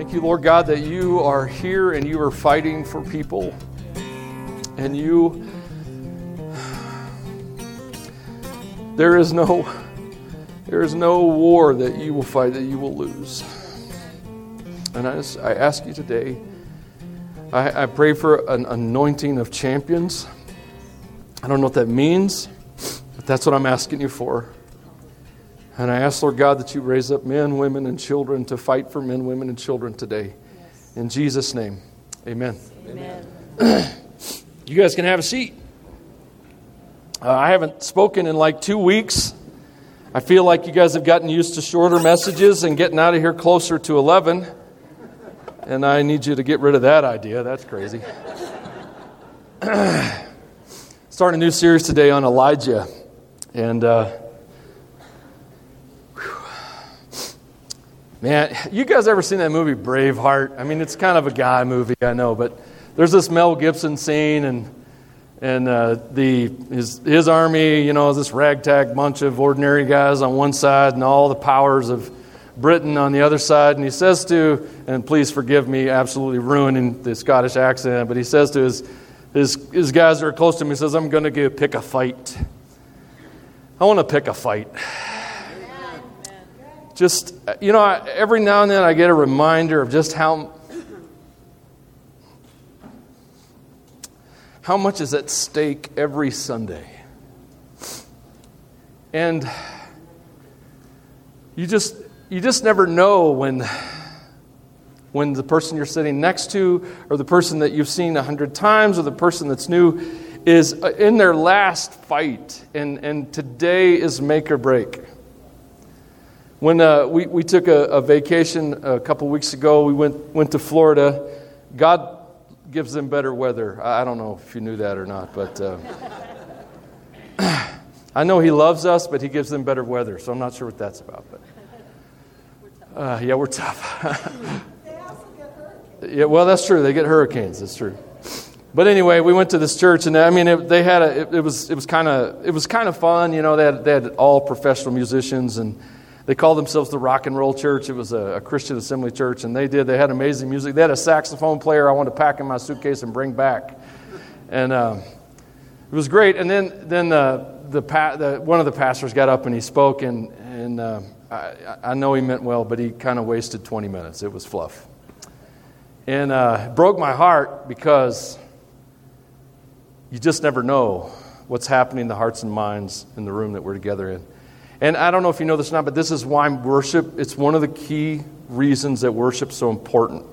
Thank you, Lord God, that you are here and you are fighting for people. And you, there is no, there is no war that you will fight that you will lose. And I, just, I ask you today, I, I pray for an anointing of champions. I don't know what that means, but that's what I'm asking you for. And I ask, Lord God, that you raise up men, women, and children to fight for men, women, and children today. Yes. In Jesus' name, amen. Amen. you guys can have a seat. Uh, I haven't spoken in like two weeks. I feel like you guys have gotten used to shorter messages and getting out of here closer to 11. And I need you to get rid of that idea. That's crazy. Starting a new series today on Elijah. And. Uh, Man, you guys ever seen that movie Braveheart? I mean, it's kind of a guy movie, I know, but there's this Mel Gibson scene, and and uh, the his his army, you know, this ragtag bunch of ordinary guys on one side, and all the powers of Britain on the other side. And he says to, and please forgive me, absolutely ruining the Scottish accent, but he says to his his his guys that are close to him, he says, "I'm going to go pick a fight. I want to pick a fight." Just, you know, every now and then I get a reminder of just how, how much is at stake every Sunday. And you just, you just never know when, when the person you're sitting next to, or the person that you've seen a hundred times, or the person that's new, is uh, in their last fight. And, and today is make or break. When uh, we, we took a, a, vacation a couple weeks ago, we went, went to Florida. God gives them better weather. I, I don't know if you knew that or not, but uh, I know He loves us, but He gives them better weather, so I'm not sure what that's about. But uh, yeah, we're tough. yeah, well, that's true. They get hurricanes. That's true. But anyway, we went to this church, and I mean, it, they had a. It, it was it was kind of it was kind of fun. You know, they had they had all professional musicians and they called themselves the Rock and Roll Church. It was a, a, Christian assembly church, and they did. They had amazing music. They had a saxophone player I wanted to pack in my suitcase and bring back. And uh, it was great. And then, then uh, the, the, one of the pastors got up and he spoke, and, and uh, I, I, know he meant well, but he kind of wasted 20 minutes. It was fluff. And uh, broke my heart because you just never know what's happening in the hearts and minds in the room that we're together in. And I don't know if you know this or not, but this is why worship, it's one of the key reasons that worship's so important.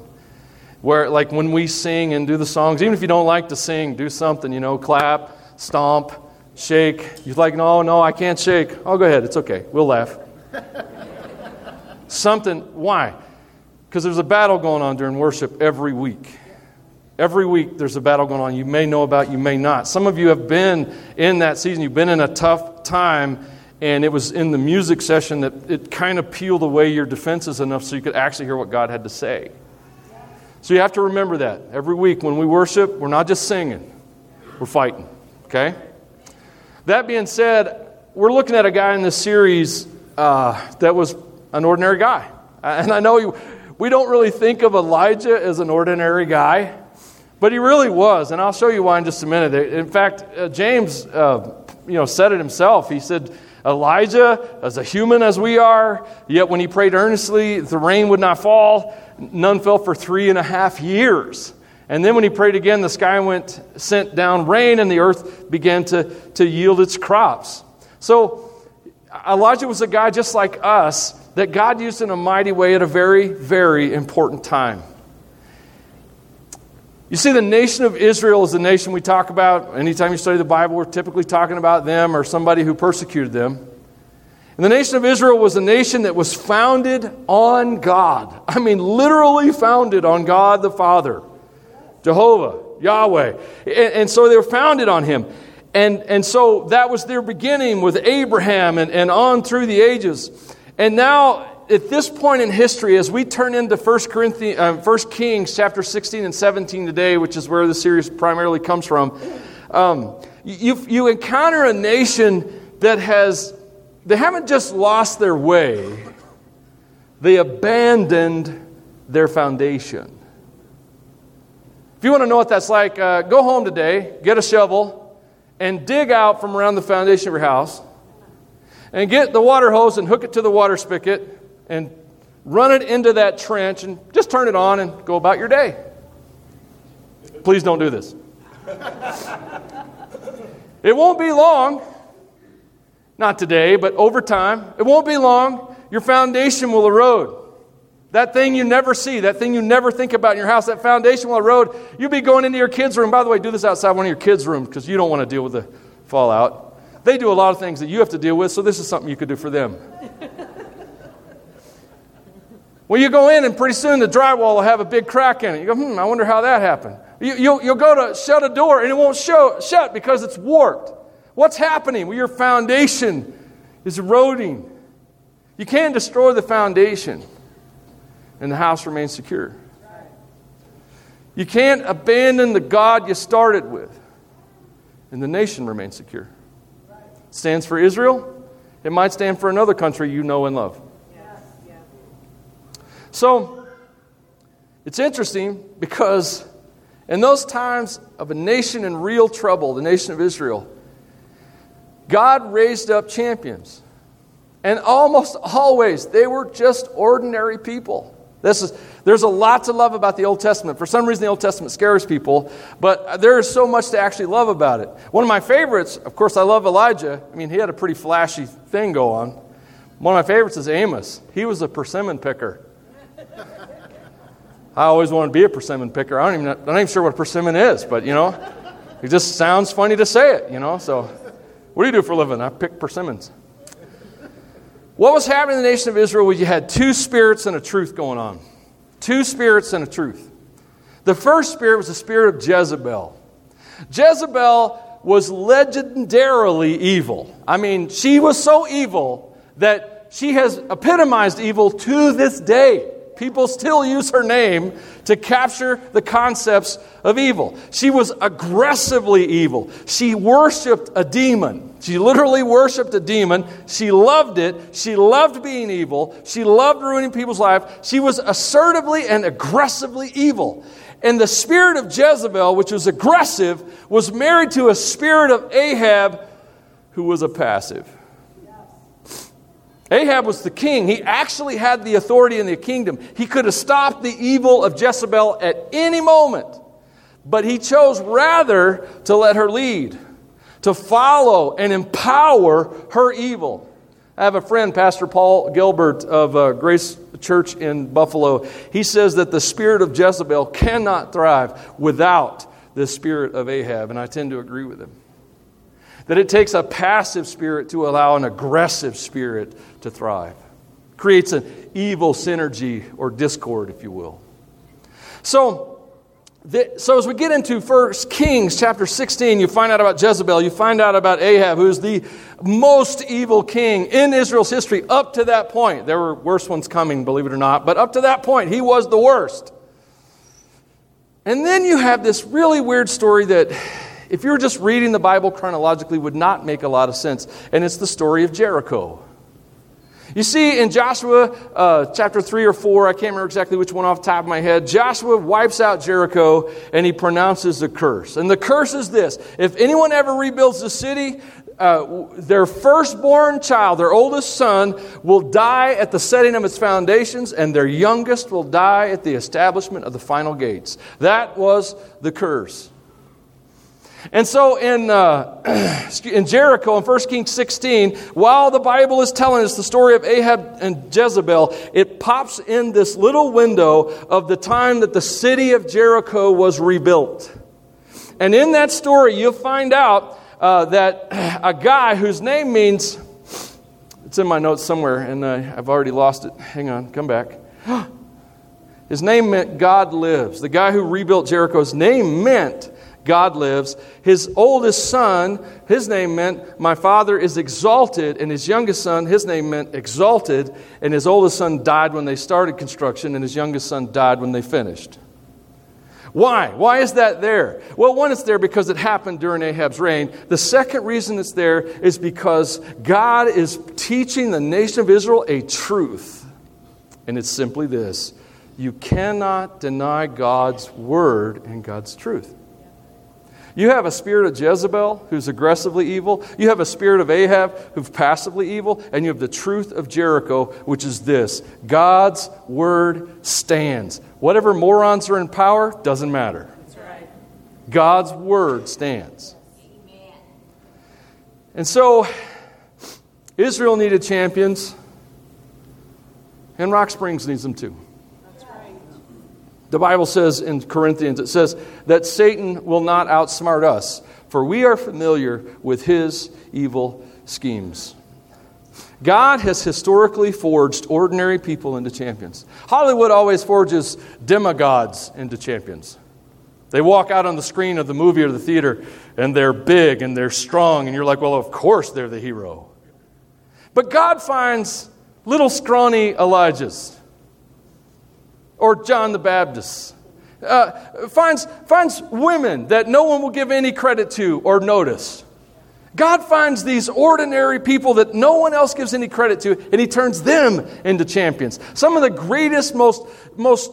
Where, like, when we sing and do the songs, even if you don't like to sing, do something, you know, clap, stomp, shake. You're like, no, no, I can't shake. Oh, go ahead, it's okay. We'll laugh. something, why? Because there's a battle going on during worship every week. Every week there's a battle going on. You may know about, you may not. Some of you have been in that season, you've been in a tough time and it was in the music session that it kind of peeled away your defenses enough so you could actually hear what God had to say. So you have to remember that. Every week when we worship, we're not just singing, we're fighting. Okay? That being said, we're looking at a guy in this series uh, that was an ordinary guy. And I know we don't really think of Elijah as an ordinary guy, but he really was. And I'll show you why in just a minute. In fact, uh, James uh, you know, said it himself. He said, Elijah, as a human as we are, yet when he prayed earnestly, the rain would not fall. None fell for three and a half years. And then when he prayed again, the sky went, sent down rain, and the earth began to, to yield its crops. So Elijah was a guy just like us that God used in a mighty way at a very, very important time. You see, the nation of Israel is the nation we talk about. Anytime you study the Bible, we're typically talking about them or somebody who persecuted them. And the nation of Israel was a nation that was founded on God. I mean, literally founded on God the Father, Jehovah, Yahweh. And, and so they were founded on Him. And, and so that was their beginning with Abraham and, and on through the ages. And now at this point in history, as we turn into 1, Corinthians, uh, 1 Kings chapter 16 and 17 today, which is where the series primarily comes from, um, you, you encounter a nation that has, they haven't just lost their way, they abandoned their foundation. If you want to know what that's like, uh, go home today, get a shovel, and dig out from around the foundation of your house, and get the water hose and hook it to the water spigot, and run it into that trench, and just turn it on and go about your day. Please don't do this. it won't be long, not today, but over time, it won't be long, your foundation will erode. That thing you never see, that thing you never think about in your house, that foundation will erode. You'll be going into your kids' room. By the way, do this outside one of your kids' rooms because you don't want to deal with the fallout. They do a lot of things that you have to deal with, so this is something you could do for them. Well, you go in, and pretty soon the drywall will have a big crack in it. You go, hmm, I wonder how that happened. You, you'll, you'll go to shut a door, and it won't show, shut because it's warped. What's happening? Well, your foundation is eroding. You can't destroy the foundation and the house remains secure. You can't abandon the God you started with, and the nation remains secure. It stands for Israel, it might stand for another country you know and love. So, it's interesting because in those times of a nation in real trouble, the nation of Israel, God raised up champions. And almost always, they were just ordinary people. This is, there's a lot to love about the Old Testament. For some reason, the Old Testament scares people, but there is so much to actually love about it. One of my favorites, of course, I love Elijah. I mean, he had a pretty flashy thing go on. One of my favorites is Amos. He was a persimmon picker. I always wanted to be a persimmon picker. I don't even, I'm not even sure what a persimmon is, but you know, it just sounds funny to say it, you know. So, what do you do for a living? I pick persimmons. What was happening in the nation of Israel was you had two spirits and a truth going on. Two spirits and a truth. The first spirit was the spirit of Jezebel. Jezebel was legendarily evil. I mean, she was so evil that she has epitomized evil to this day. People still use her name to capture the concepts of evil. She was aggressively evil. She worshiped a demon. She literally worshiped a demon. She loved it. She loved being evil. She loved ruining people's lives. She was assertively and aggressively evil. And the spirit of Jezebel, which was aggressive, was married to a spirit of Ahab, who was a passive. Ahab was the king. He actually had the authority in the kingdom. He could have stopped the evil of Jezebel at any moment, but he chose rather to let her lead, to follow and empower her evil. I have a friend, Pastor Paul Gilbert of uh, Grace Church in Buffalo. He says that the spirit of Jezebel cannot thrive without the spirit of Ahab, and I tend to agree with him that it takes a passive spirit to allow an aggressive spirit to thrive. Creates an evil synergy or discord, if you will. So, so as we get into 1 Kings chapter 16, you find out about Jezebel, you find out about Ahab, who's the most evil king in Israel's history up to that point. There were worse ones coming, believe it or not, but up to that point, he was the worst. And then you have this really weird story that if you were just reading the Bible chronologically, would not make a lot of sense. And it's the story of Jericho. You see, in Joshua uh, chapter 3 or 4, I can't remember exactly which one off the top of my head, Joshua wipes out Jericho and he pronounces a curse. And the curse is this if anyone ever rebuilds the city, uh, their firstborn child, their oldest son, will die at the setting of its foundations, and their youngest will die at the establishment of the final gates. That was the curse. And so in, uh, in Jericho, in 1 Kings 16, while the Bible is telling us the story of Ahab and Jezebel, it pops in this little window of the time that the city of Jericho was rebuilt. And in that story, you'll find out uh, that a guy whose name means, it's in my notes somewhere, and uh, I've already lost it. Hang on, come back. His name meant God lives. The guy who rebuilt Jericho's name meant God lives. His oldest son, his name meant, My father is exalted. And his youngest son, his name meant exalted. And his oldest son died when they started construction, and his youngest son died when they finished. Why? Why is that there? Well, one, it's there because it happened during Ahab's reign. The second reason it's there is because God is teaching the nation of Israel a truth. And it's simply this you cannot deny God's word and God's truth. You have a spirit of Jezebel who's aggressively evil. You have a spirit of Ahab who's passively evil. And you have the truth of Jericho, which is this God's word stands. Whatever morons are in power doesn't matter. Right. God's word stands. Amen. And so, Israel needed champions, and Rock Springs needs them too. The Bible says in Corinthians, it says that Satan will not outsmart us, for we are familiar with his evil schemes. God has historically forged ordinary people into champions. Hollywood always forges demigods into champions. They walk out on the screen of the movie or the theater and they're big and they're strong, and you're like, well, of course they're the hero. But God finds little scrawny Elijahs or John the Baptist. Uh, finds, finds women that no one will give any credit to or notice. God finds these ordinary people that no one else gives any credit to, and He turns them into champions. Some of the greatest, most, most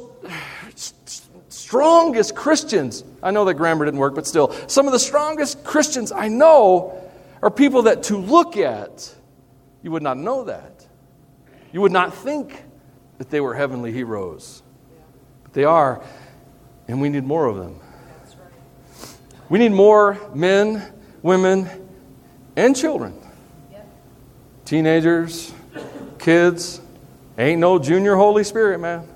strongest Christians, I know that grammar didn't work, but still, some of the strongest Christians I know are people that to look at, you would not know that. You would not think that they were heavenly heroes. They are, and we need more of them. We need more men, women, and children. Teenagers, kids. Ain't no junior Holy Spirit, man.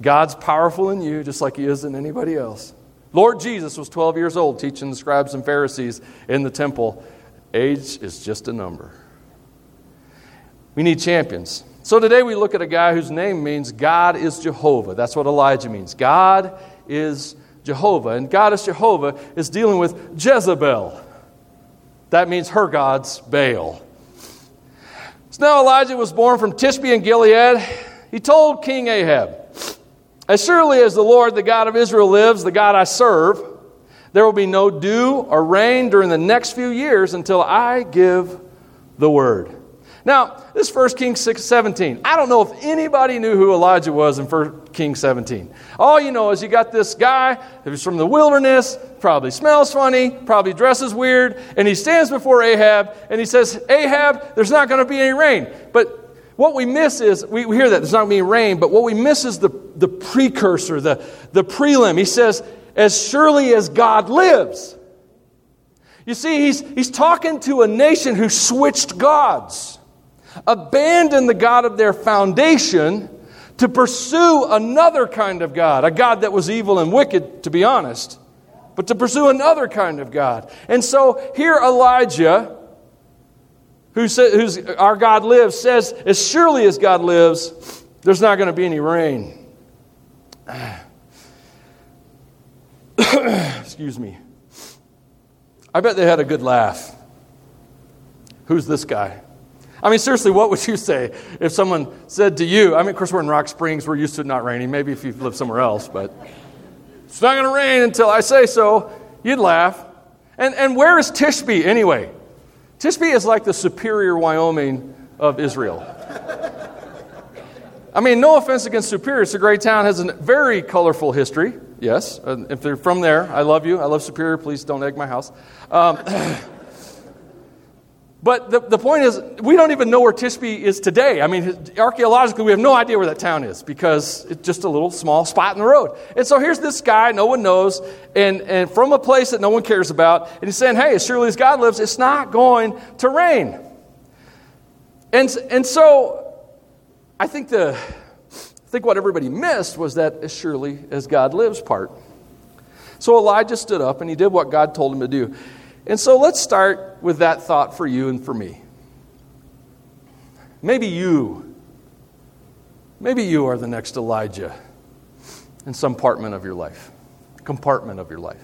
God's powerful in you just like He is in anybody else. Lord Jesus was 12 years old teaching the scribes and Pharisees in the temple. Age is just a number. We need champions. So today we look at a guy whose name means God is Jehovah. That's what Elijah means. God is Jehovah. And God is Jehovah is dealing with Jezebel. That means her God's Baal. So now Elijah was born from Tishbe in Gilead. He told King Ahab, As surely as the Lord, the God of Israel, lives, the God I serve, there will be no dew or rain during the next few years until I give the word. Now, this is 1 Kings 6, 17. I don't know if anybody knew who Elijah was in 1 Kings 17. All you know is you got this guy who's from the wilderness, probably smells funny, probably dresses weird, and he stands before Ahab and he says, Ahab, there's not going to be any rain. But what we miss is, we, hear that there's not going to be rain, but what we miss is the, the precursor, the, the prelim. He says, as surely as God lives. You see, he's, he's talking to a nation who switched gods abandoned the God of their foundation to pursue another kind of God, a God that was evil and wicked, to be honest, but to pursue another kind of God. And so here Elijah, who says, who's our God lives, says, as surely as God lives, there's not going to be any rain. Excuse me. I bet they had a good laugh. Who's this guy? I mean, seriously, what would you say if someone said to you, I mean, of course, we're in Rock Springs, we're used to it not raining. Maybe if you live somewhere else, but it's not going to rain until I say so. You'd laugh. And, and where is Tishbe anyway? Tishbe is like the superior Wyoming of Israel. I mean, no offense against Superior. It's a great town, has a very colorful history. Yes. If they're from there, I love you. I love Superior. Please don't egg my house. Um, But the, the point is, we don't even know where Tishbe is today. I mean, archaeologically, we have no idea where that town is because it's just a little small spot in the road. And so here's this guy no one knows, and, and from a place that no one cares about, and he's saying, hey, as surely as God lives, it's not going to rain. And, and so I think, the, I think what everybody missed was that as surely as God lives part. So Elijah stood up and he did what God told him to do. And so let's start with that thought for you and for me. Maybe you, maybe you are the next Elijah in some compartment of your life, compartment of your life.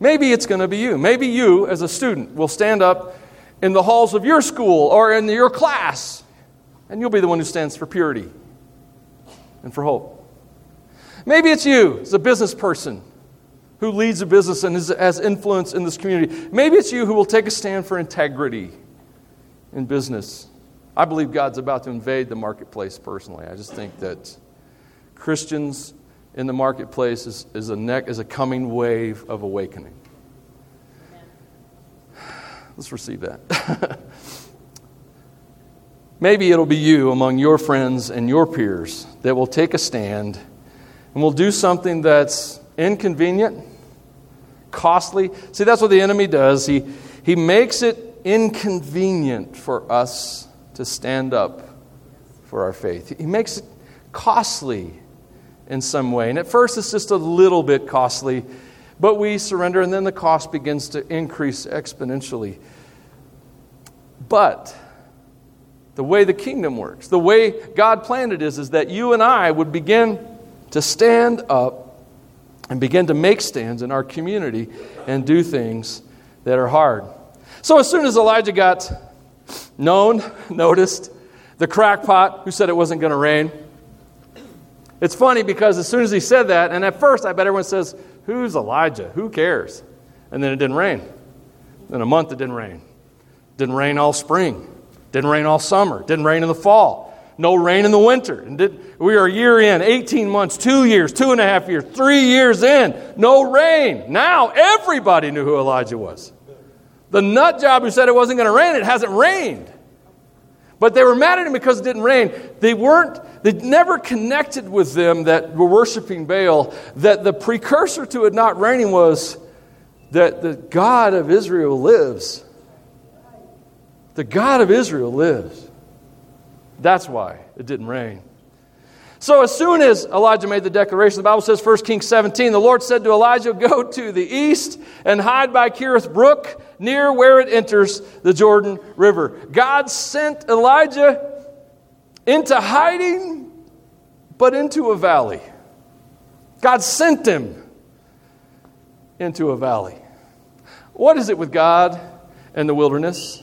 Maybe it's going to be you. Maybe you, as a student, will stand up in the halls of your school or in your class, and you'll be the one who stands for purity and for hope. Maybe it's you, as a business person, who leads a business and is, has influence in this community. Maybe it's you who will take a stand for integrity in business I believe God's about to invade the marketplace personally. I just think that Christians in the marketplace is, is, a, is a coming wave of awakening. Let's receive that. Maybe it'll be you among your friends and your peers that will take a stand and will do something that's inconvenient, costly. See, that's what the enemy does. He, he makes it inconvenient for us to stand up for our faith. He makes it costly in some way. And at first, it's just a little bit costly, but we surrender, and then the cost begins to increase exponentially. But the way the kingdom works, the way God planned it is, is that you and I would begin to stand up and begin to make stands in our community and do things that are hard. So as soon as Elijah got known, noticed, the crackpot who said it wasn't going to rain, it's funny because as soon as he said that, and at first I bet everyone says, Who's Elijah? Who cares? And then it didn't rain. In a month it didn't rain. Didn't rain all spring. Didn't rain all summer. Didn't rain in the fall. No rain in the winter. And we are a year in, 18 months, two years, two and a half years, three years in. No rain. Now everybody knew who Elijah was. The nut job who said it wasn't going to rain, it hasn't rained. But they were mad at him because it didn't rain. They weren't, they never connected with them that were worshiping Baal, that the precursor to it not raining was that the God of Israel lives. The God of Israel lives. That's why it didn't rain. So, as soon as Elijah made the declaration, the Bible says, 1 Kings 17, the Lord said to Elijah, Go to the east and hide by Kerith Brook, near where it enters the Jordan River. God sent Elijah into hiding, but into a valley. God sent him into a valley. What is it with God and the wilderness?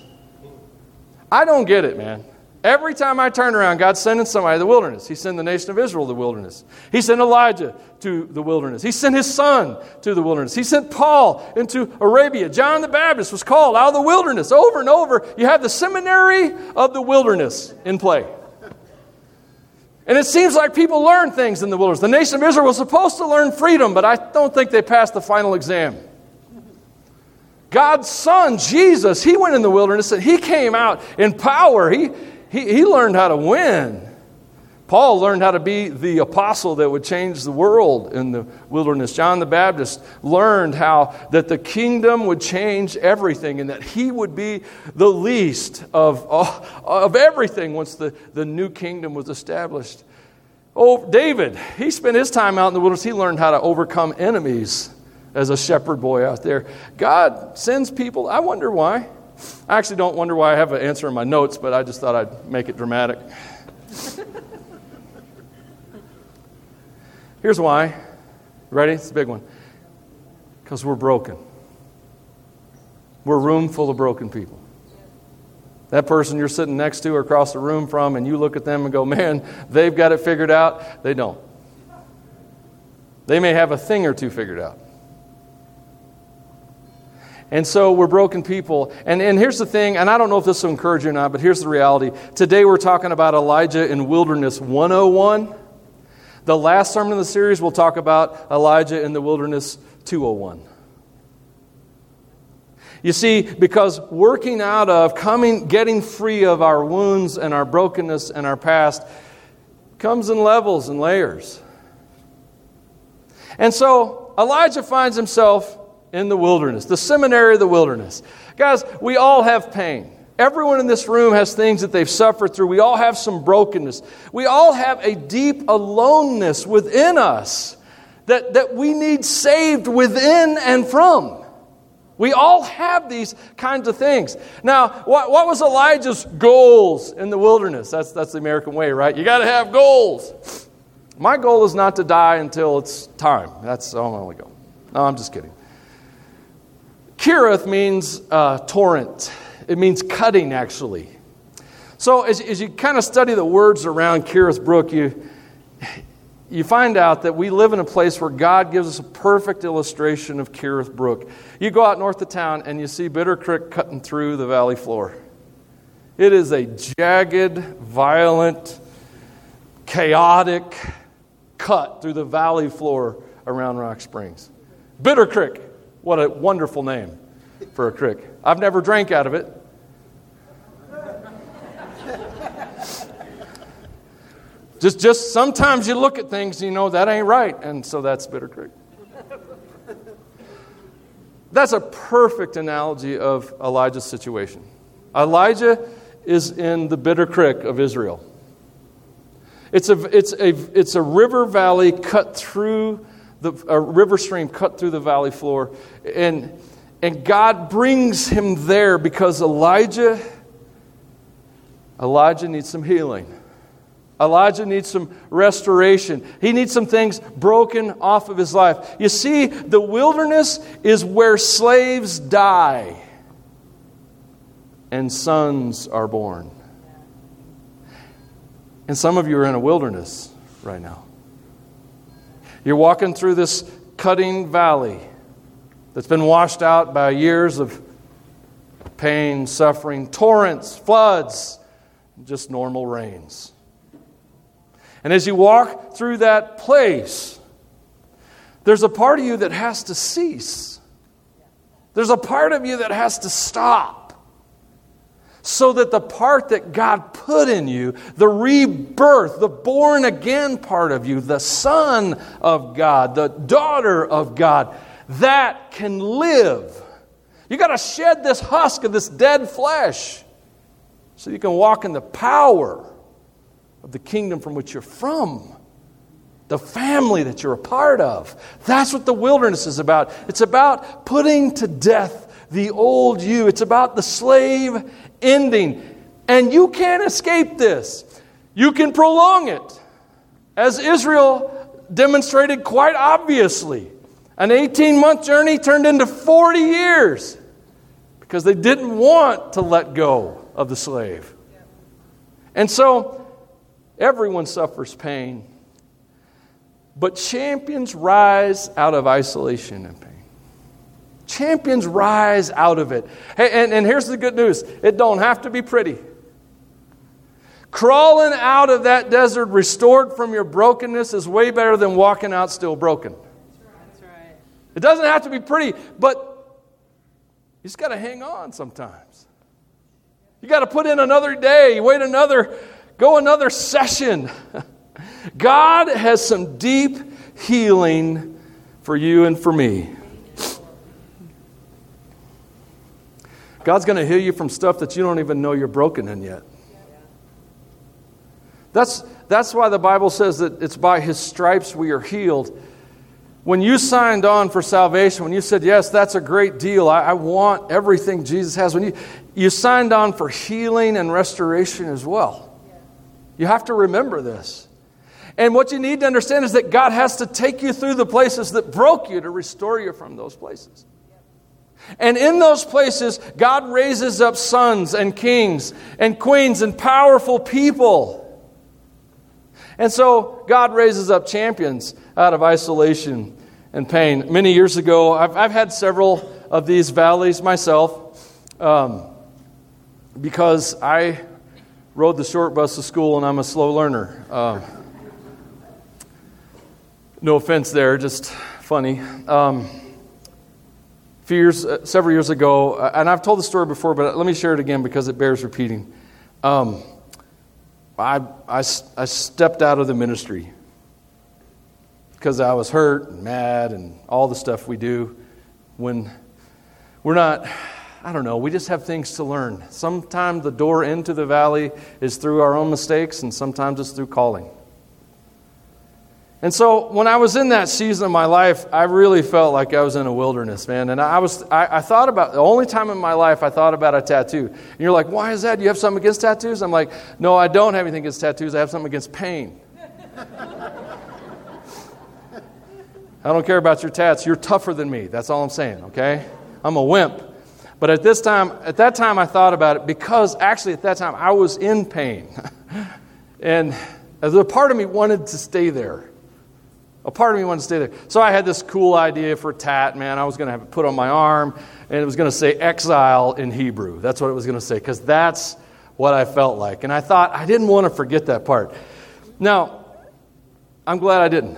I don't get it, man. Every time I turn around, God's sending somebody to the wilderness. He sent the nation of Israel to the wilderness. He sent Elijah to the wilderness. He sent his son to the wilderness. He sent Paul into Arabia. John the Baptist was called out of the wilderness. Over and over, you have the seminary of the wilderness in play. And it seems like people learn things in the wilderness. The nation of Israel was supposed to learn freedom, but I don't think they passed the final exam. God's son, Jesus, he went in the wilderness and he came out in power. He, he, he learned how to win. Paul learned how to be the apostle that would change the world in the wilderness. John the Baptist learned how that the kingdom would change everything and that he would be the least of, uh, of everything once the, the new kingdom was established. Oh, David, he spent his time out in the wilderness. He learned how to overcome enemies as a shepherd boy out there. God sends people. I wonder why. I actually don't wonder why I have an answer in my notes, but I just thought I'd make it dramatic. Here's why. Ready? It's a big one. Because we're broken. We're a room full of broken people. That person you're sitting next to or across the room from, and you look at them and go, man, they've got it figured out. They don't. They may have a thing or two figured out. And so we're broken people. And, and here's the thing, and I don't know if this will encourage you or not, but here's the reality. Today we're talking about Elijah in Wilderness 101. The last sermon in the series, we'll talk about Elijah in the Wilderness 201. You see, because working out of, coming, getting free of our wounds and our brokenness and our past comes in levels and layers. And so Elijah finds himself in the wilderness, the seminary of the wilderness. Guys, we all have pain. Everyone in this room has things that they've suffered through. We all have some brokenness. We all have a deep aloneness within us that, that we need saved within and from. We all have these kinds of things. Now, what, what was Elijah's goals in the wilderness? That's, that's the American way, right? You got to have goals. My goal is not to die until it's time. That's all my only goal. No, I'm just kidding. Kerith means uh, torrent, it means cutting, actually. So, as, as you kind of study the words around Kerith Brook, you, you find out that we live in a place where God gives us a perfect illustration of Kerith Brook. You go out north of town and you see Bitter Creek cutting through the valley floor. It is a jagged, violent, chaotic cut through the valley floor around Rock Springs. Bitter Creek. What a wonderful name for a creek. I've never drank out of it. just, just sometimes you look at things and you know that ain't right, and so that's Bitter Creek. That's a perfect analogy of Elijah's situation. Elijah is in the bitter creek of Israel. It's a, it's a, it's a river valley cut through the a river stream cut through the valley floor. And, and God brings him there because Elijah, Elijah needs some healing. Elijah needs some restoration. He needs some things broken off of his life. You see, the wilderness is where slaves die and sons are born. And some of you are in a wilderness right now. You're walking through this cutting valley that's been washed out by years of pain, suffering, torrents, floods, just normal rains. And as you walk through that place, there's a part of you that has to cease. There's a part of you that has to stop. So that the part that God put in you, the rebirth, the born again part of you, the son of God, the daughter of God, that can live. You got to shed this husk of this dead flesh so you can walk in the power of the kingdom from which you're from, the family that you're a part of. That's what the wilderness is about. It's about putting to death the old you, it's about the slave ending. And you can't escape this. You can prolong it, as Israel demonstrated quite obviously. An 18 month journey turned into 40 years because they didn't want to let go of the slave. And so Everyone suffers pain. But champions rise out of isolation and pain. Champions rise out of it. Hey, and, and here's the good news it don't have to be pretty. Crawling out of that desert restored from your brokenness is way better than walking out still broken. That's right. It doesn't have to be pretty, but you just got to hang on sometimes. You got to put in another day, wait another Go another session. God has some deep healing for you and for me. God's going to heal you from stuff that you don't even know you're broken in yet. That's, that's why the Bible says that it's by His stripes we are healed. When you signed on for salvation, when you said, Yes, that's a great deal, I, I want everything Jesus has, when you, you signed on for healing and restoration as well. You have to remember this. And what you need to understand is that God has to take you through the places that broke you to restore you from those places. And in those places, God raises up sons and kings and queens and powerful people. And so God raises up champions out of isolation and pain. Many years ago, I've, I've had several of these valleys myself um, because I rode the short bus to school and I'm a slow learner. Uh, no offense there, just funny. Um, few years, uh, several years ago, uh, and I've told the story before, but let me share it again because it bears repeating. Um, I, I, I stepped out of the ministry because I was hurt and mad and all the stuff we do when we're not I don't know, we just have things to learn. Sometimes the door into the valley is through our own mistakes, and sometimes it's through calling. And so when I was in that season of my life, I really felt like I was in a wilderness, man. And I was I, I, thought about the only time in my life I thought about a tattoo. And you're like, why is that? Do you have something against tattoos? I'm like, no, I don't have anything against tattoos. I have something against pain. I don't care about your tats. You're tougher than me. That's all I'm saying, okay? I'm a wimp. But at this time, at that time, I thought about it because actually at that time I was in pain, and a part of me wanted to stay there. A part of me wanted to stay there. So I had this cool idea for tat, man. I was going to have it put on my arm, and it was going to say exile in Hebrew. That's what it was going to say, because that's what I felt like. And I thought I didn't want to forget that part. Now, I'm glad I didn't.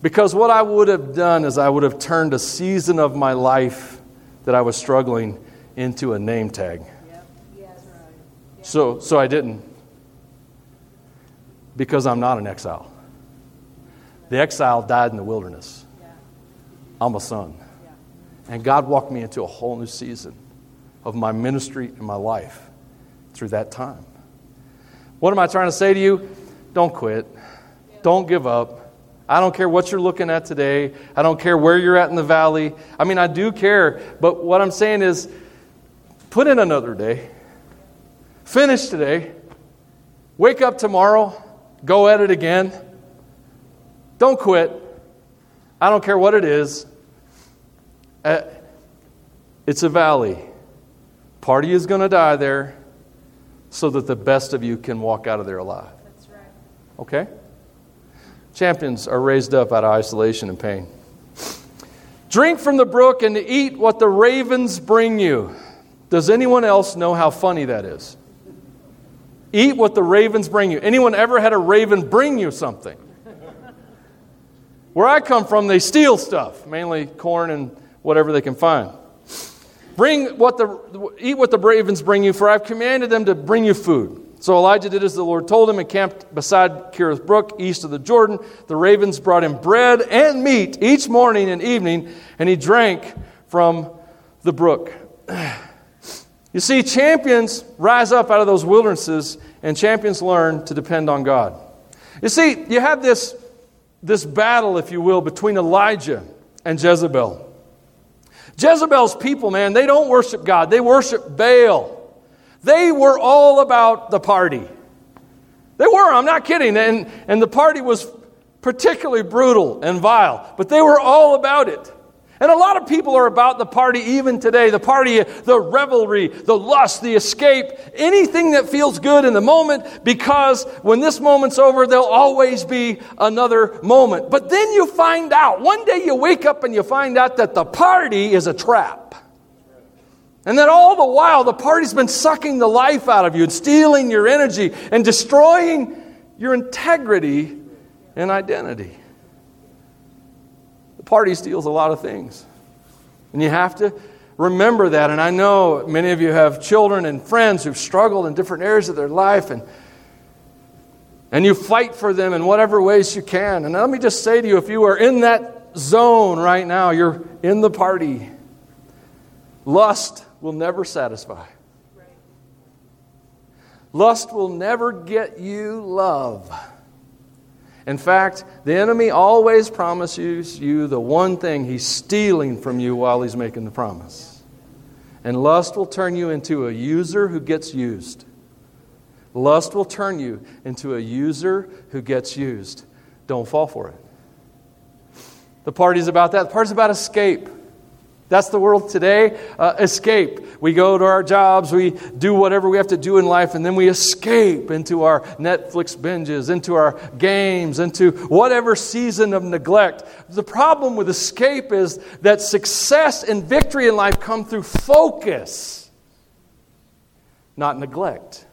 Because what I would have done is I would have turned a season of my life that I was struggling into a name tag. Yep. Yes, right. Yep. So, so I didn't. Because I'm not an exile. The exile died in the wilderness. I'm a son. And God walked me into a whole new season of my ministry and my life through that time. What am I trying to say to you? Don't quit. Don't give up. I don't care what you're looking at today. I don't care where you're at in the valley. I mean, I do care, but what I'm saying is put in another day. Finish today. Wake up tomorrow. Go at it again. Don't quit. I don't care what it is. Uh, it's a valley. Party is going to die there so that the best of you can walk out of there alive. That's right. Okay? Champions are raised up out of isolation and pain. Drink from the brook and eat what the ravens bring you. Does anyone else know how funny that is? Eat what the ravens bring you. Anyone ever had a raven bring you something? Where I come from, they steal stuff, mainly corn and whatever they can find. Bring what the, eat what the ravens bring you, for I've commanded them to bring you food. So Elijah did as the Lord told him and camped beside Kerith Brook, east of the Jordan. The ravens brought him bread and meat each morning and evening, and he drank from the brook. You see, champions rise up out of those wildernesses, and champions learn to depend on God. You see, you have this, this battle, if you will, between Elijah and Jezebel. Jezebel's people, man, they don't worship God, they worship Baal. They were all about the party. They were, I'm not kidding. And, and the party was particularly brutal and vile, but they were all about it. And a lot of people are about the party even today the party, the revelry, the lust, the escape, anything that feels good in the moment, because when this moment's over, there'll always be another moment. But then you find out, one day you wake up and you find out that the party is a trap. And that all the while, the party's been sucking the life out of you and stealing your energy and destroying your integrity and identity. Party steals a lot of things. And you have to remember that. And I know many of you have children and friends who've struggled in different areas of their life, and, and you fight for them in whatever ways you can. And let me just say to you if you are in that zone right now, you're in the party. Lust will never satisfy. Lust will never get you love. In fact, the enemy always promises you the one thing he's stealing from you while he's making the promise. And lust will turn you into a user who gets used. Lust will turn you into a user who gets used. Don't fall for it. The party's about that. The party's about escape. That's the world today. Uh, escape. We go to our jobs, we do whatever we have to do in life, and then we escape into our Netflix binges, into our games, into whatever season of neglect. The problem with escape is that success and victory in life come through focus, not neglect.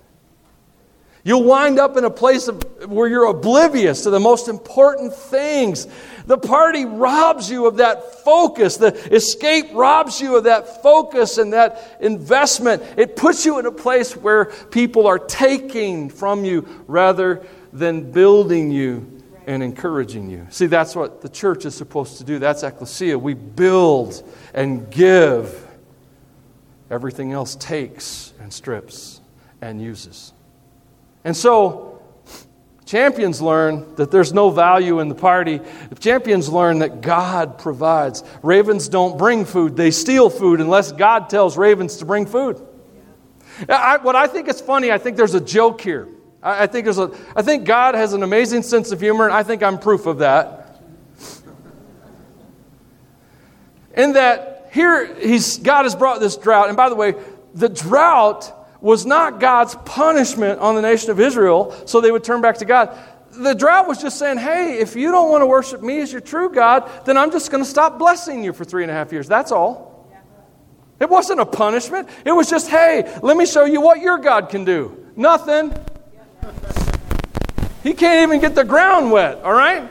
You'll wind up in a place of, where you're oblivious to the most important things. The party robs you of that focus. The escape robs you of that focus and that investment. It puts you in a place where people are taking from you rather than building you and encouraging you. See, that's what the church is supposed to do. That's ecclesia. We build and give. Everything else takes and strips and uses. And so, champions learn that there's no value in the party. Champions learn that God provides. Ravens don't bring food, they steal food unless God tells ravens to bring food. I, what I think is funny, I think there's a joke here. I, I, think there's a, I think God has an amazing sense of humor, and I think I'm proof of that. In that here he's God has brought this drought, and by the way, the drought was not God's punishment on the nation of Israel so they would turn back to God. The drought was just saying, hey, if you don't want to worship me as your true God, then I'm just going to stop blessing you for three and a half years. That's all. It wasn't a punishment. It was just, hey, let me show you what your God can do. Nothing. He can't even get the ground wet, all right?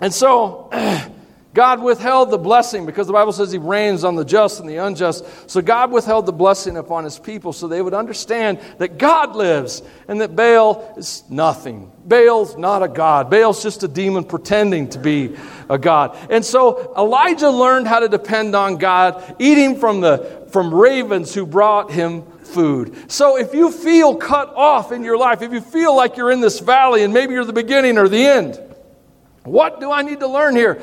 And so God withheld the blessing because the Bible says He rains on the just and the unjust. So God withheld the blessing upon His people so they would understand that God lives and that Baal is nothing. Baal's not a God. Baal's just a demon pretending to be a God. And so Elijah learned how to depend on God, eating from, the, from ravens who brought him food. So if you feel cut off in your life, if you feel like you're in this valley and maybe you're the beginning or the end, what do I need to learn here?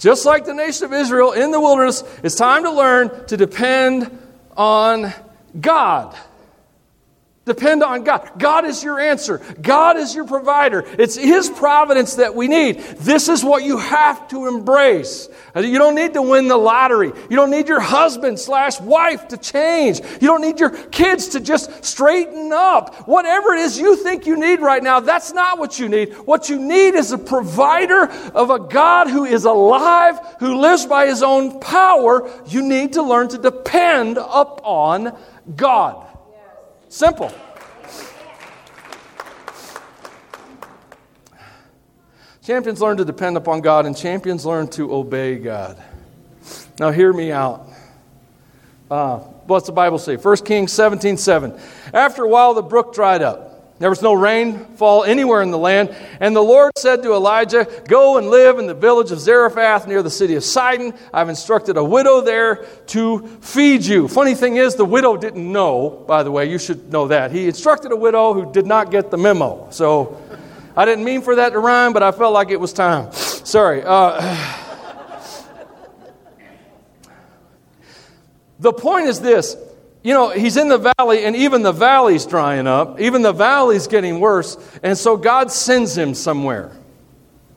Just like the nation of Israel in the wilderness, it's time to learn to depend on God. Depend on God. God is your answer. God is your provider. It's His providence that we need. This is what you have to embrace. Uh, you don't need to win the lottery. You don't need your husband slash wife to change. You don't need your kids to just straighten up. Whatever it is you think you need right now, that's not what you need. What you need is a provider of a God who is alive, who lives by His own power. You need to learn to depend upon God. Simple. Champions learn to depend upon God, and champions learn to obey God. Now, hear me out. Uh, what's the Bible say? 1 Kings 17 7. After a while, the brook dried up. There was no rainfall anywhere in the land. And the Lord said to Elijah, Go and live in the village of Zarephath near the city of Sidon. I've instructed a widow there to feed you. Funny thing is, the widow didn't know, by the way. You should know that. He instructed a widow who did not get the memo. So I didn't mean for that to rhyme, but I felt like it was time. Sorry. Uh, the point is this you know, he's in the valley, and even the valley's drying up. Even the valley's getting worse. And so God sends him somewhere.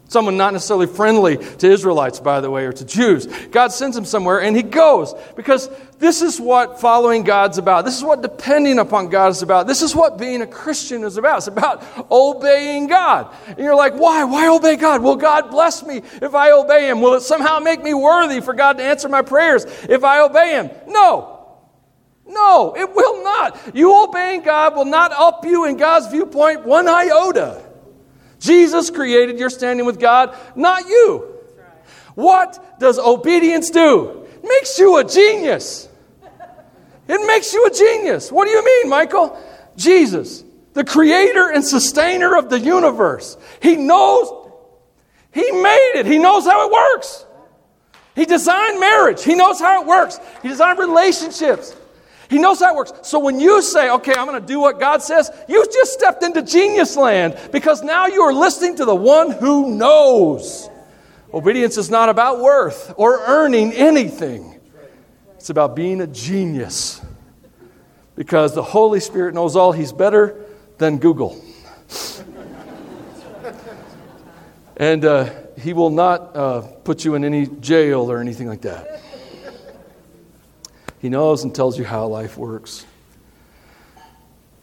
Someone not necessarily friendly to Israelites, by the way, or to Jews. God sends him somewhere, and he goes because this is what following God's about. This is what depending upon God is about. This is what being a Christian is about. It's about obeying God. And you're like, why? Why obey God? Will God bless me if I obey Him? Will it somehow make me worthy for God to answer my prayers if I obey Him? No. No, it will not. You obeying God will not up you in God's viewpoint one iota. Jesus created your standing with God, not you. What does obedience do? It makes you a genius. It makes you a genius. What do you mean, Michael? Jesus, the creator and sustainer of the universe, he knows, he made it, he knows how it works. He designed marriage, he knows how it works, he designed relationships. He knows how it works. So when you say, okay, I'm going to do what God says, you just stepped into genius land because now you are listening to the one who knows. Obedience is not about worth or earning anything, it's about being a genius because the Holy Spirit knows all. He's better than Google. and uh, He will not uh, put you in any jail or anything like that. He knows and tells you how life works.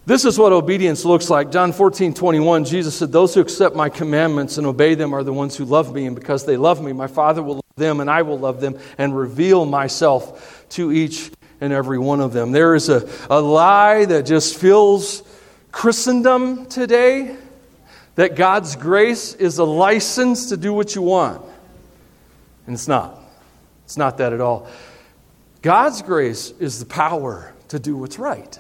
This is what obedience looks like. John 14, 21, Jesus said, Those who accept my commandments and obey them are the ones who love me. And because they love me, my Father will love them, and I will love them and reveal myself to each and every one of them. There is a, a lie that just fills Christendom today that God's grace is a license to do what you want. And it's not. It's not that at all. God's grace is the power to do what's right.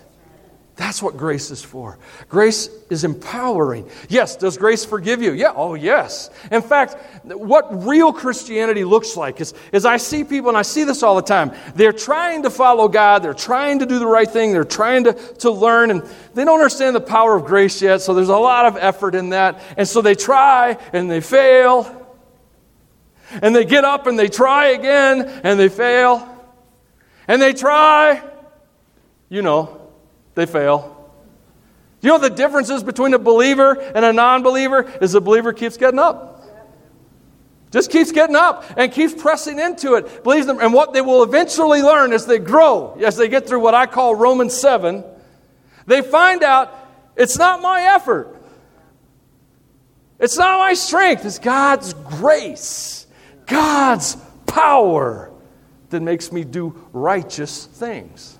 That's what grace is for. Grace is empowering. Yes, does grace forgive you? Yeah, oh, yes. In fact, what real Christianity looks like is, is I see people, and I see this all the time. They're trying to follow God, they're trying to do the right thing, they're trying to, to learn, and they don't understand the power of grace yet, so there's a lot of effort in that. And so they try and they fail, and they get up and they try again and they fail and they try, you know, they fail. You know the differences between a believer and a non believer is a believer keeps getting up. Just keeps getting up and keeps pressing into it. Believes them. And what they will eventually learn as they grow, as they get through what I call Romans 7, they find out it's not my effort. It's not my strength. It's God's grace, God's power that makes me do righteous things.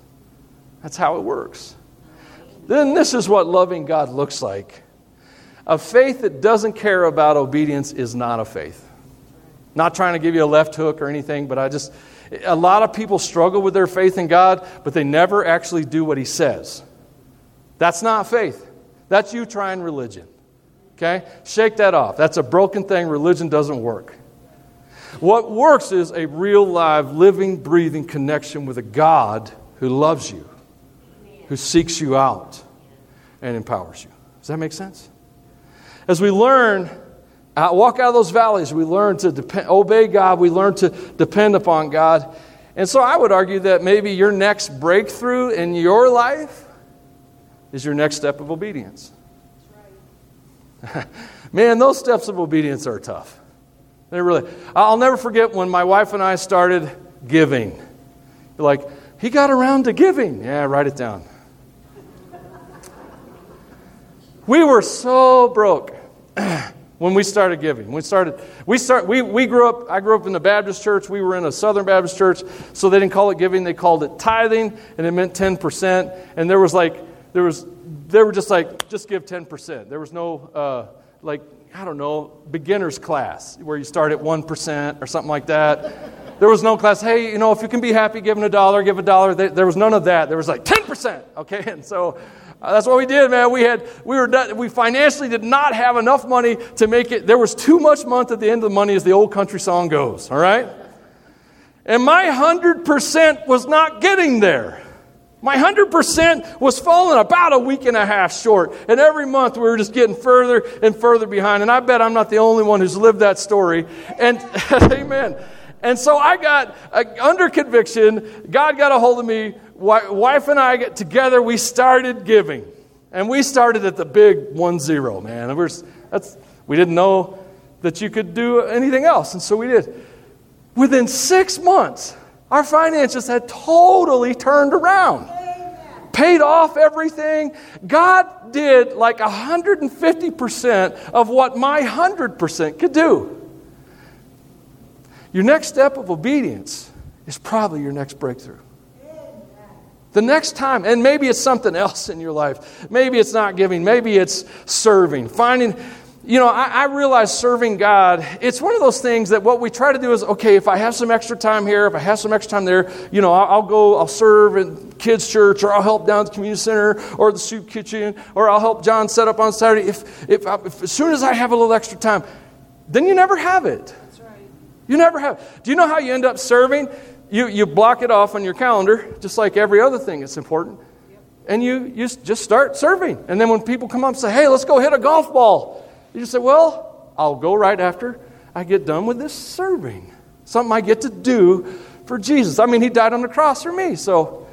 That's how it works. Then this is what loving God looks like. A faith that doesn't care about obedience is not a faith. Not trying to give you a left hook or anything, but I just, a lot of people struggle with their faith in God, but they never actually do what He says. That's not faith. That's you trying religion. Okay? Shake that off. That's a broken thing. Religion doesn't work. What works is a real, live, living, breathing connection with a God who loves you, who seeks you out, and empowers you. Does that make sense? As we learn, uh, walk out of those valleys, we learn to depend, obey God, we learn to depend upon God. And so I would argue that maybe your next breakthrough in your life is your next step of obedience. Man, those steps of obedience are tough. They really. I'll never forget when my wife and I started giving. You're like, he got around to giving. Yeah, write it down. we were so broke when we started giving. We started. We start. We we grew up. I grew up in the Baptist church. We were in a Southern Baptist church, so they didn't call it giving. They called it tithing, and it meant ten percent. And there was like there was they were just like just give ten percent. There was no uh, like I don't know, beginner's class where you start at 1% or something like that. There was no class, hey, you know, if you can be happy giving a dollar, give a dollar. There was none of that. There was like 10%, okay? And so uh, that's what we did, man. We had, we were, we financially did not have enough money to make it. There was too much month at the end of the money, as the old country song goes, all right? And my 100% was not getting there. My 100% was falling about a week and a half short. And every month we were just getting further and further behind. And I bet I'm not the only one who's lived that story. And amen. And so I got uh, under conviction. God got a hold of me. Wife and I get together. We started giving. And we started at the big one zero, man. We, that's, we didn't know that you could do anything else. And so we did. Within six months, our finances had totally turned around. Paid off everything. God did like 150% of what my 100% could do. Your next step of obedience is probably your next breakthrough. The next time, and maybe it's something else in your life. Maybe it's not giving, maybe it's serving, finding you know, I, I, realize serving God, it's one of those things that what we try to do is okay, if I have some extra time here, if I have some extra time there, you know, I'll, I'll go, I'll serve in kids' church, or I'll help down at the community center, or the soup kitchen, or I'll help John set up on Saturday. If, if, if as soon as I have a little extra time, then you never have it. Right. You never have. Do you know how you end up serving? You, you block it off on your calendar, just like every other thing that's important. And you, you just start serving. And then when people come up and say, hey, let's go hit a golf ball you just say, well, I'll go right after I get done with this serving. Something I get to do for Jesus. I mean, He died on the cross for me. So,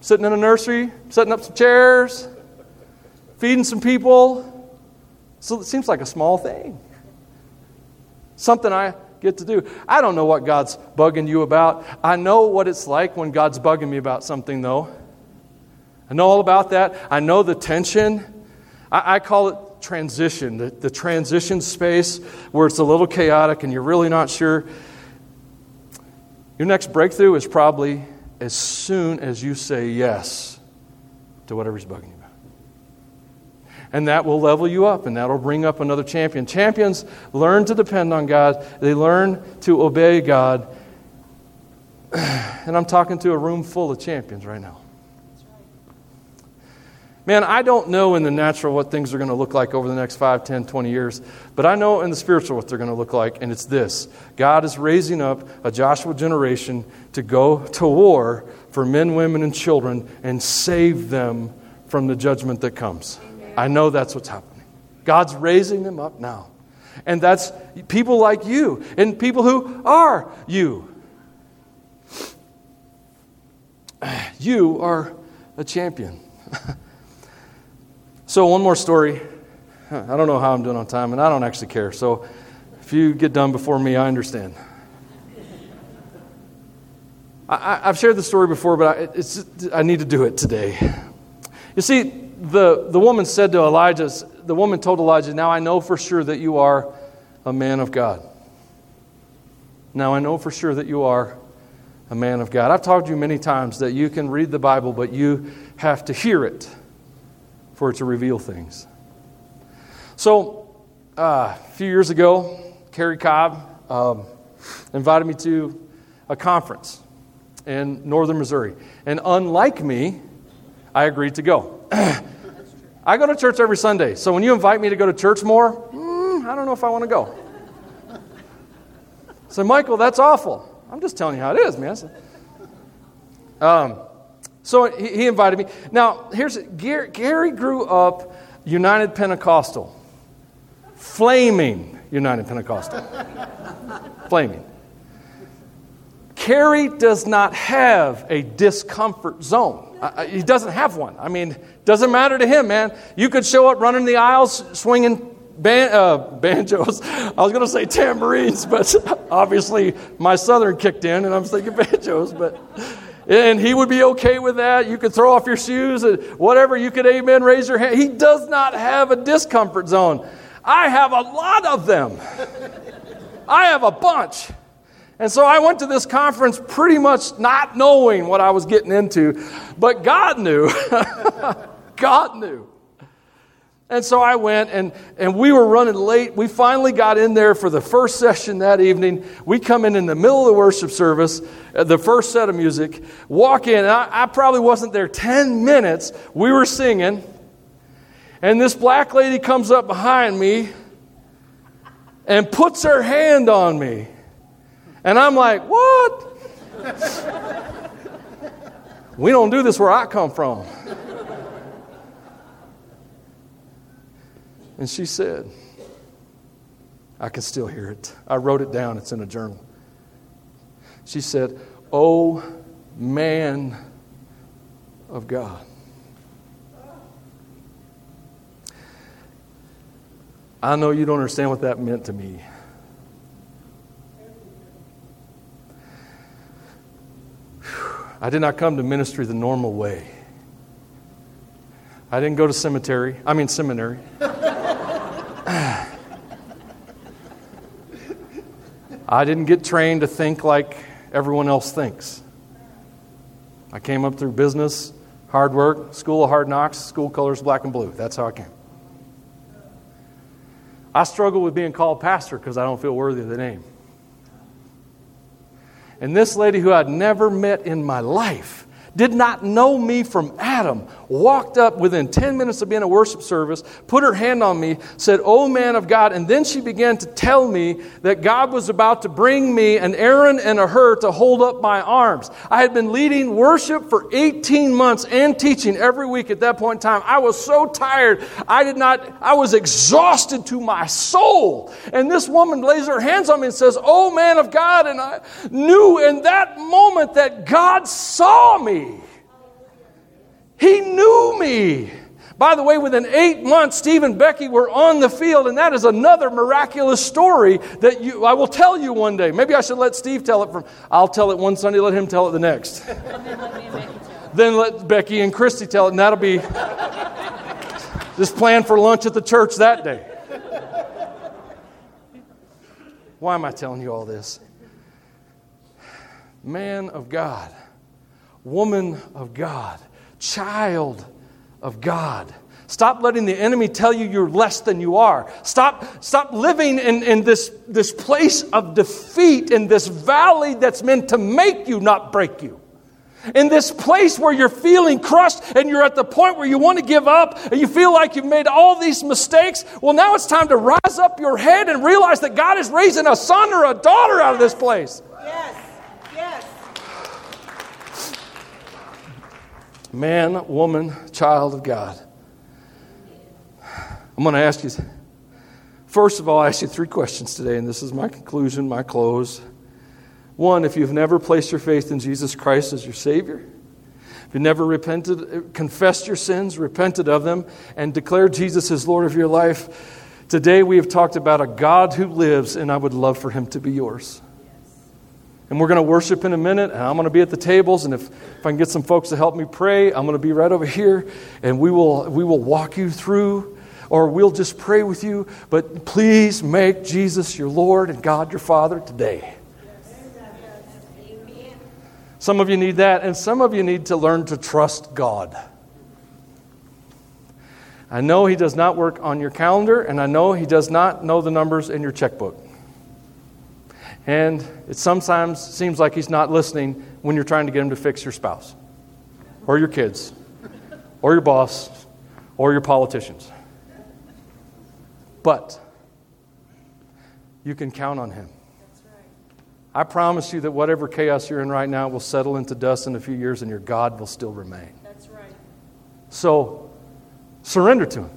sitting in a nursery, setting up some chairs, feeding some people. So, it seems like a small thing. Something I get to do. I don't know what God's bugging you about. I know what it's like when God's bugging me about something, though. I know all about that. I know the tension. I, I call it transition, the, the transition space where it's a little chaotic and you're really not sure. Your next breakthrough is probably as soon as you say yes to whatever's bugging you about. And that will level you up and that'll bring up another champion. Champions learn to depend on God, they learn to obey God. And I'm talking to a room full of champions right now. Man, I don't know in the natural what things are going to look like over the next 5, 10, 20 years, but I know in the spiritual what they're going to look like, and it's this God is raising up a Joshua generation to go to war for men, women, and children and save them from the judgment that comes. I know that's what's happening. God's raising them up now. And that's people like you and people who are you. You are a champion. So, one more story. I don't know how I'm doing on time, and I don't actually care. So, if you get done before me, I understand. I, have shared the story before, but I, I need to do it today. You see, the, the woman said to Elijah, the woman told Elijah, Now I know for sure that you are a man of God. Now I know for sure that you are a man of God. I've talked to you many times that you can read the Bible, but you have to hear it for it to reveal things. So, uh, a few years ago, Gary Cobb um, invited me to a conference in northern Missouri. And unlike me, I agreed to go. I go to church every Sunday, so when you invite me to go to church more, mm, I don't know if I want to go. So, Michael, that's awful. I'm just telling you how it is, man. Um, so he, invited me. Now, here's Gary, Gary grew up United Pentecostal, flaming United Pentecostal, flaming. Gary does not have a discomfort zone. He doesn't have one. I mean, doesn't matter to him, man. You could show up running the aisles swinging ban- uh, banjos. I was going to say tambourines, but obviously my southern kicked in, and I'm thinking banjos. But and he would be okay with that. You could throw off your shoes, and whatever. You could amen, raise your hand. He does not have a discomfort zone. I have a lot of them. I have a bunch. And so I went to this conference pretty much not knowing what I was getting into, but God knew. God knew. And so I went, and, and we were running late. We finally got in there for the first session that evening. We come in in the middle of the worship service, uh, the first set of music, walk in. I, I probably wasn't there 10 minutes. We were singing, and this black lady comes up behind me and puts her hand on me. And I'm like, what? we don't do this where I come from. And she said, I can still hear it. I wrote it down, it's in a journal. She said, Oh, man of God. I know you don't understand what that meant to me. I did not come to ministry the normal way. I didn't go to cemetery, I mean seminary. I didn't get trained to think like everyone else thinks. I came up through business, hard work, school of hard knocks, school colors black and blue. That's how I came. I struggle with being called pastor because I don't feel worthy of the name. And this lady who I'd never met in my life did not know me from Adam, walked up within 10 minutes of being a worship service, put her hand on me, said, Oh, man of God. And then she began to tell me that God was about to bring me an Aaron and a Hur to hold up my arms. I had been leading worship for 18 months and teaching every week at that point in time. I was so tired. I did not, I was exhausted to my soul. And this woman lays her hands on me and says, Oh, man of God. And I knew in that moment that God saw me. He knew me. By the way, within eight months, Steve and Becky were on the field, and that is another miraculous story that you, I will tell you one day. Maybe I should let Steve tell it from, I'll tell it one Sunday, let him tell it the next. then let Becky and Christy tell it, and that'll be just plan for lunch at the church that day. Why am I telling you all this? Man of God, woman of God child of God. Stop letting the enemy tell you you're less than you are. Stop, stop living in, in this, this place of defeat, in this valley that's meant to make you, not break you. In this place where you're feeling crushed and you're at the point where you want to give up and you feel like you've made all these mistakes, well, now it's time to rise up your head and realize that God is raising a son or a daughter out of this place. Yes. Man, woman, child of God. I'm going to ask you, first of all, I ask you three questions today, and this is my conclusion, my close. One, if you've never placed your faith in Jesus Christ as your Savior, if you've never repented, confessed your sins, repented of them, and declared Jesus as Lord of your life, today we have talked about a God who lives, and I would love for him to be yours. And we're going to worship in a minute, and I'm going to be at the tables. And if, if I can get some folks to help me pray, I'm going to be right over here, and we will, we will walk you through, or we'll just pray with you. But please make Jesus your Lord and God your Father today. Some of you need that, and some of you need to learn to trust God. I know He does not work on your calendar, and I know He does not know the numbers in your checkbook. And it sometimes seems like He's not listening when you're trying to get Him to fix your spouse, or your kids, or your boss, or your politicians. But you can count on Him. I promise you that whatever chaos you're in right now will settle into dust in a few years and your God will still remain. That's right. So surrender to Him,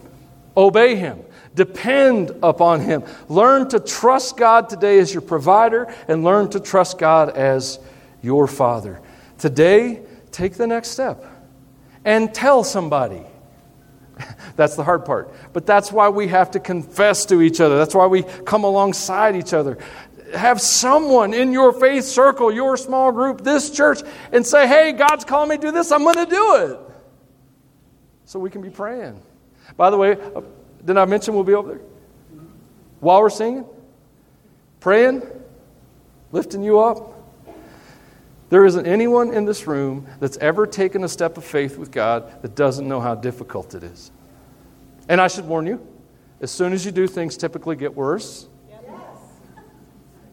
obey Him, depend upon Him. Learn to trust God today as your provider and learn to trust God as your Father. Today, take the next step and tell somebody. That's the hard part. But that's why we have to confess to each other. That's why we come alongside each other have someone in your faith circle, your small group, this church, and say, hey, God's calling me to do this, I'm going to do it. So we can be praying. By the way, uh, did I mention we'll be over there? While we're singing, praying, lifting you up. There isn't anyone in this room that's ever taken a step of faith with God that doesn't know how difficult it is. And I should warn you, as soon as you do, things typically get worse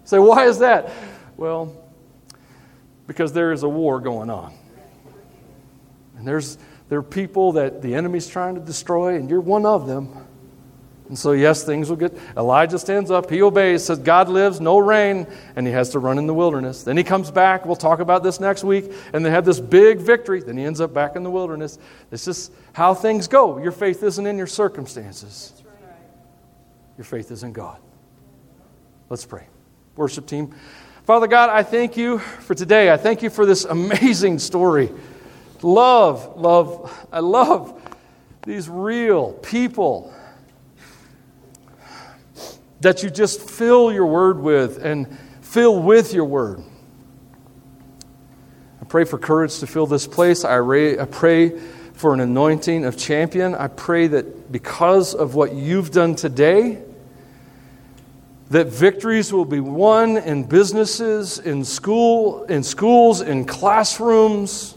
Say, why is that? Well, because there is a war going on. And there's there are people that the enemy's trying to destroy, and you're one of them. And so, yes, things will get. Elijah stands up, he obeys, says, God lives, no rain, and he has to run in the wilderness. Then he comes back. We'll talk about this next week. And they have this big victory. Then he ends up back in the wilderness. This is how things go. Your faith isn't in your circumstances, your faith is in God. Let's pray worship team. Father God, I thank you for today. I thank you for this amazing story. Love, love, I love these real people that you just fill your word with and fill with your word. I pray for courage to fill this place. I, I pray for an anointing of champion. I pray that because of what you've done today, that victories will be won in businesses, in school, in schools, in classrooms,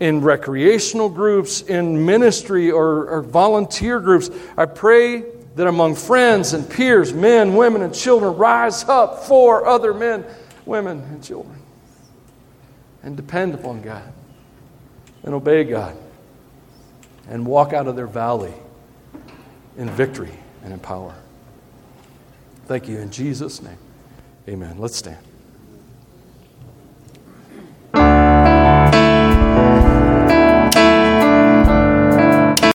in recreational groups, in ministry or, or volunteer groups. I pray that among friends and peers, men, women, and children, rise up for other men, women, and children. And depend upon God and obey God and walk out of their valley in victory and in power. Thank you in Jesus' name. Amen. Let's stand.